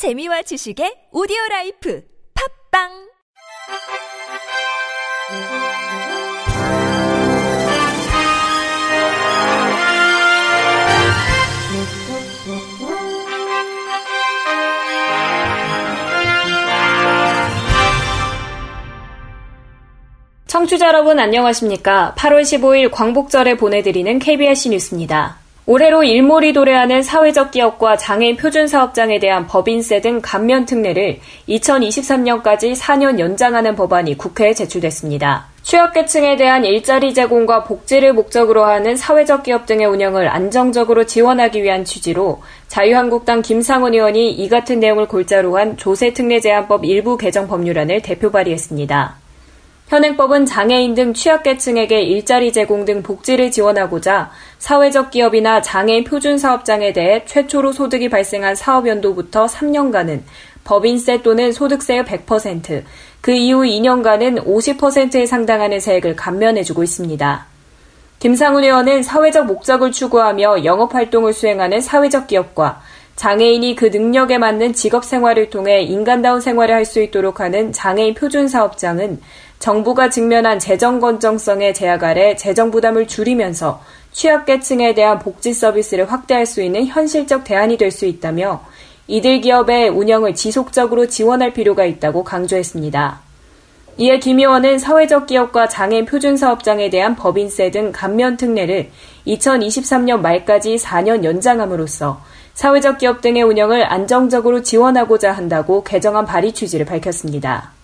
재미와 지식의 오디오 life 팟빵 청취자 여러분 안녕하십니까? 8월 15일 광복절에 보내드리는 KBS 뉴스입니다. 올해로 일몰이 도래하는 사회적 기업과 장애인 표준 사업장에 대한 법인세 등 감면 특례를 2023년까지 4년 연장하는 법안이 국회에 제출됐습니다. 취약계층에 대한 일자리 제공과 복지를 목적으로 하는 사회적 기업 등의 운영을 안정적으로 지원하기 위한 취지로 자유한국당 김상훈 의원이 이 같은 내용을 골자로 한 조세특례 제한법 일부 개정 법률안을 대표 발의했습니다. 현행법은 장애인 등 취약계층에게 일자리 제공 등 복지를 지원하고자 사회적 기업이나 장애인 표준 사업장에 대해 최초로 소득이 발생한 사업 연도부터 3년간은 법인세 또는 소득세의 100%, 그 이후 2년간은 50%에 상당하는 세액을 감면해주고 있습니다. 김상훈 의원은 사회적 목적을 추구하며 영업활동을 수행하는 사회적 기업과 장애인이 그 능력에 맞는 직업 생활을 통해 인간다운 생활을 할 수 있도록 하는 장애인 표준 사업장은 정부가 직면한 재정 건정성의 제약 아래 재정 부담을 줄이면서 취약계층에 대한 복지 서비스를 확대할 수 있는 현실적 대안이 될 수 있다며 이들 기업의 운영을 지속적으로 지원할 필요가 있다고 강조했습니다. 이에 김 의원은 사회적 기업과 장애인 표준 사업장에 대한 법인세 등 감면 특례를 2023년 말까지 4년 연장함으로써 사회적 기업 등의 운영을 안정적으로 지원하고자 한다고 개정안 발의 취지를 밝혔습니다.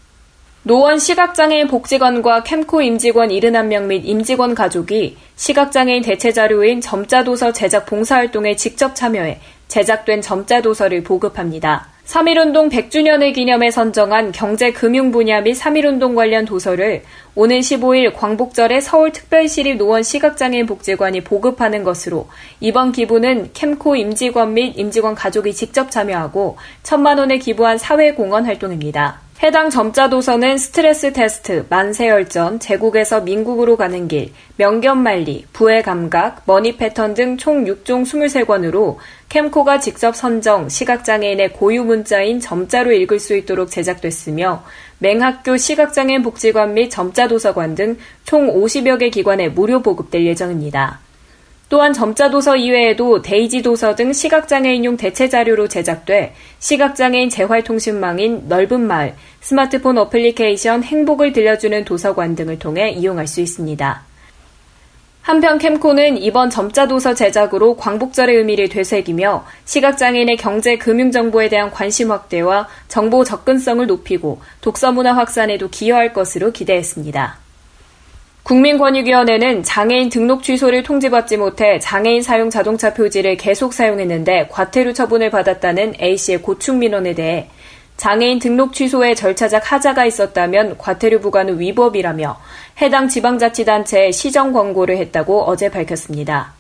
노원 시각장애인 복지관과 캠코 임직원 71명 및 임직원 가족이 시각장애인 대체자료인 점자도서 제작 봉사활동에 직접 참여해 제작된 점자도서를 보급합니다. 3.1운동 100주년을 기념해 선정한 경제 금융 분야 및 3.1운동 관련 도서를 오는 15일 광복절에 서울특별시립 노원 시각장애인 복지관이 보급하는 것으로 이번 기부는 캠코 임직원 및 임직원 가족이 직접 참여하고 천만 원을 기부한 사회공헌 활동입니다. 해당 점자 도서는 스트레스 테스트, 만세열전, 제국에서 민국으로 가는 길, 명견만리, 부의 감각, 머니 패턴 등 총 6종 23권으로 캠코가 직접 선정, 시각장애인의 고유 문자인 점자로 읽을 수 있도록 제작됐으며 맹학교 시각장애인 복지관 및 점자 도서관 등 총 50여 개 기관에 무료 보급될 예정입니다. 또한 점자 도서 이외에도 데이지 도서 등 시각장애인용 대체 자료로 제작돼 시각장애인 재활통신망인 넓은 마을, 스마트폰 어플리케이션 행복을 들려주는 도서관 등을 통해 이용할 수 있습니다. 한편 캠코는 이번 점자 도서 제작으로 광복절의 의미를 되새기며 시각장애인의 경제 금융 정보에 대한 관심 확대와 정보 접근성을 높이고 독서 문화 확산에도 기여할 것으로 기대했습니다. 국민권익위원회는 장애인 등록 취소를 통지받지 못해 장애인 사용 자동차 표지를 계속 사용했는데 과태료 처분을 받았다는 A씨의 고충 민원에 대해 장애인 등록 취소에 절차적 하자가 있었다면 과태료 부과는 위법이라며 해당 지방자치단체에 시정 권고를 했다고 어제 밝혔습니다.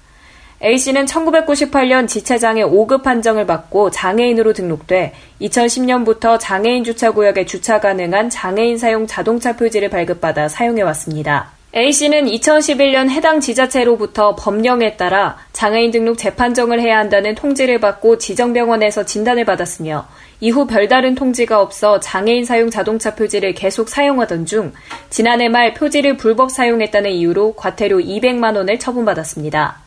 A씨는 1998년 지체장애 5급 판정을 받고 장애인으로 등록돼 2010년부터 장애인 주차구역에 주차 가능한 장애인 사용 자동차 표지를 발급받아 사용해왔습니다. A씨는 2011년 해당 지자체로부터 법령에 따라 장애인 등록 재판정을 해야 한다는 통지를 받고 지정병원에서 진단을 받았으며 이후 별다른 통지가 없어 장애인 사용 자동차 표지를 계속 사용하던 중 지난해 말 표지를 불법 사용했다는 이유로 과태료 200만 원을 처분받았습니다.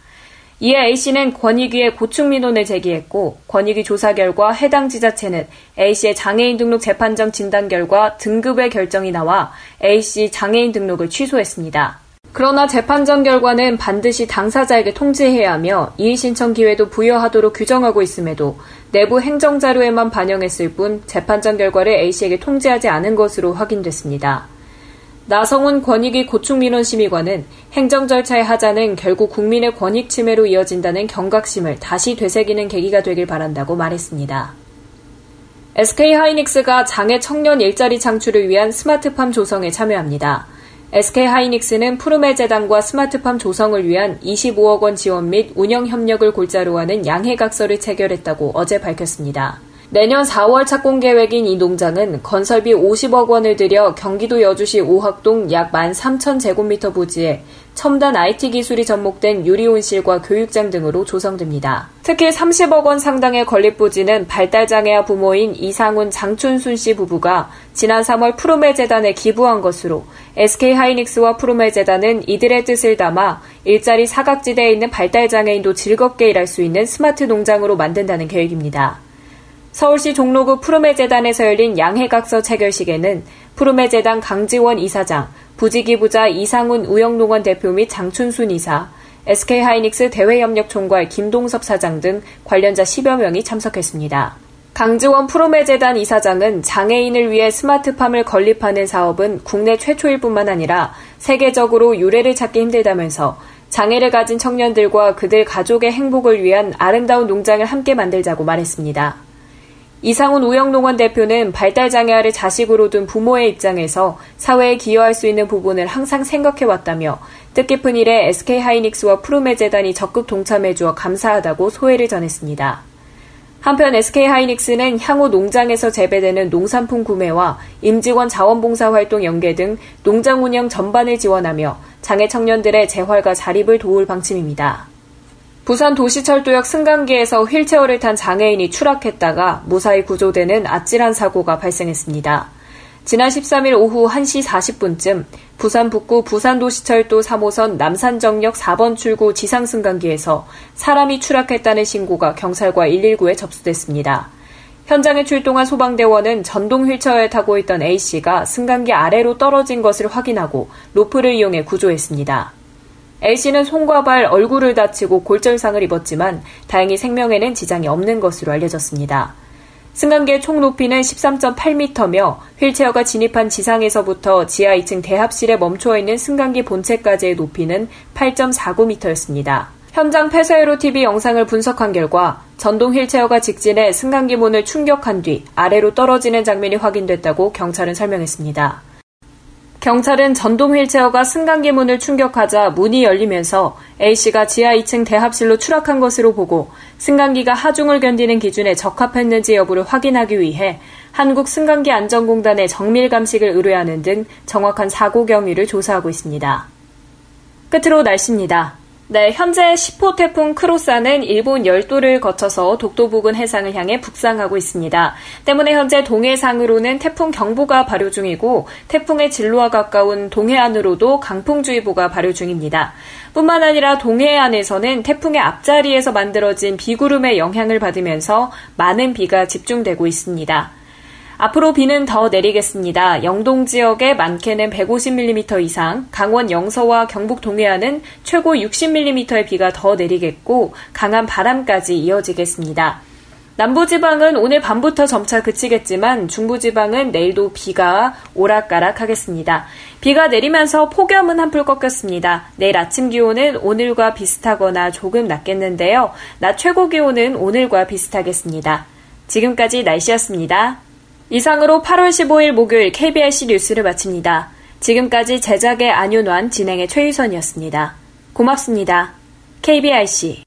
이에 A씨는 권익위에 고충 민원을 제기했고 권익위 조사 결과 해당 지자체는 A씨의 장애인 등록 재판정 진단 결과 등급의 결정이 나와 A씨 장애인 등록을 취소했습니다. 그러나 재판정 결과는 반드시 당사자에게 통지해야 하며 이의 신청 기회도 부여하도록 규정하고 있음에도 내부 행정자료에만 반영했을 뿐 재판정 결과를 A씨에게 통지하지 않은 것으로 확인됐습니다. 나성훈 권익위 고충민원심의관은 행정 절차의 하자는 결국 국민의 권익 침해로 이어진다는 경각심을 다시 되새기는 계기가 되길 바란다고 말했습니다. SK 하이닉스가 장애 청년 일자리 창출을 위한 스마트팜 조성에 참여합니다. SK 하이닉스는 푸르메 재단과 스마트팜 조성을 위한 25억 원 지원 및 운영 협력을 골자로 하는 양해각서를 체결했다고 어제 밝혔습니다. 내년 4월 착공 계획인 이 농장은 건설비 50억 원을 들여 경기도 여주시 오학동 약 13,000제곱미터 부지에 첨단 IT 기술이 접목된 유리온실과 교육장 등으로 조성됩니다. 특히 30억 원 상당의 건립 부지는 발달장애아 부모인 이상훈 장춘순 씨 부부가 지난 3월 푸르메 재단에 기부한 것으로 SK 하이닉스와 푸르메 재단은 이들의 뜻을 담아 일자리 사각지대에 있는 발달장애인도 즐겁게 일할 수 있는 스마트 농장으로 만든다는 계획입니다. 서울시 종로구 푸르메 재단에서 열린 양해각서 체결식에는 푸르메 재단 강지원 이사장, 부지기부자 이상훈 우영농원 대표 및 장춘순 이사, SK하이닉스 대외협력 총괄 김동섭 사장 등 관련자 10여 명이 참석했습니다. 강지원 프로메 재단 이사장은 장애인을 위해 스마트팜을 건립하는 사업은 국내 최초일 뿐만 아니라 세계적으로 유례를 찾기 힘들다면서 장애를 가진 청년들과 그들 가족의 행복을 위한 아름다운 농장을 함께 만들자고 말했습니다. 이상훈 우영농원 대표는 발달장애아를 자식으로 둔 부모의 입장에서 사회에 기여할 수 있는 부분을 항상 생각해왔다며 뜻깊은 일에 SK하이닉스와 푸르메 재단이 적극 동참해주어 감사하다고 소회를 전했습니다. 한편 SK하이닉스는 향후 농장에서 재배되는 농산품 구매와 임직원 자원봉사 활동 연계 등 농장 운영 전반을 지원하며 장애 청년들의 재활과 자립을 도울 방침입니다. 부산 도시철도역 승강기에서 휠체어를 탄 장애인이 추락했다가 무사히 구조되는 아찔한 사고가 발생했습니다. 지난 13일 오후 1시 40분쯤 부산 북구 부산도시철도 3호선 남산정역 4번 출구 지상승강기에서 사람이 추락했다는 신고가 경찰과 119에 접수됐습니다. 현장에 출동한 소방대원은 전동 휠체어에 타고 있던 A씨가 승강기 아래로 떨어진 것을 확인하고 로프를 이용해 구조했습니다. A씨는 손과 발, 얼굴을 다치고 골절상을 입었지만 다행히 생명에는 지장이 없는 것으로 알려졌습니다. 승강기의 총 높이는 13.8m며 휠체어가 진입한 지상에서부터 지하 2층 대합실에 멈춰 있는 승강기 본체까지의 높이는 8.49m였습니다. 현장 폐쇄회로 TV 영상을 분석한 결과 전동 휠체어가 직진해 승강기 문을 충격한 뒤 아래로 떨어지는 장면이 확인됐다고 경찰은 설명했습니다. 경찰은 전동 휠체어가 승강기 문을 충격하자 문이 열리면서 A씨가 지하 2층 대합실로 추락한 것으로 보고 승강기가 하중을 견디는 기준에 적합했는지 여부를 확인하기 위해 한국 승강기 안전공단에 정밀 감식을 의뢰하는 등 정확한 사고 경위를 조사하고 있습니다. 끝으로 날씨입니다. 네, 현재 10호 태풍 크로사는 일본 열도를 거쳐서 독도 부근 해상을 향해 북상하고 있습니다. 때문에 현재 동해상으로는 태풍 경보가 발효 중이고 태풍의 진로와 가까운 동해안으로도 강풍주의보가 발효 중입니다. 뿐만 아니라 동해안에서는 태풍의 앞자리에서 만들어진 비구름의 영향을 받으면서 많은 비가 집중되고 있습니다. 앞으로 비는 더 내리겠습니다. 영동 지역에 많게는 150mm 이상, 강원 영서와 경북 동해안은 최고 60mm의 비가 더 내리겠고 강한 바람까지 이어지겠습니다. 남부지방은 오늘 밤부터 점차 그치겠지만 중부지방은 내일도 비가 오락가락 하겠습니다. 비가 내리면서 폭염은 한풀 꺾였습니다. 내일 아침 기온은 오늘과 비슷하거나 조금 낮겠는데요. 낮 최고 기온은 오늘과 비슷하겠습니다. 지금까지 날씨였습니다. 이상으로 8월 15일 목요일 KBRC 뉴스를 마칩니다. 지금까지 제작의 안윤환, 진행의 최유선이었습니다. 고맙습니다. KBRC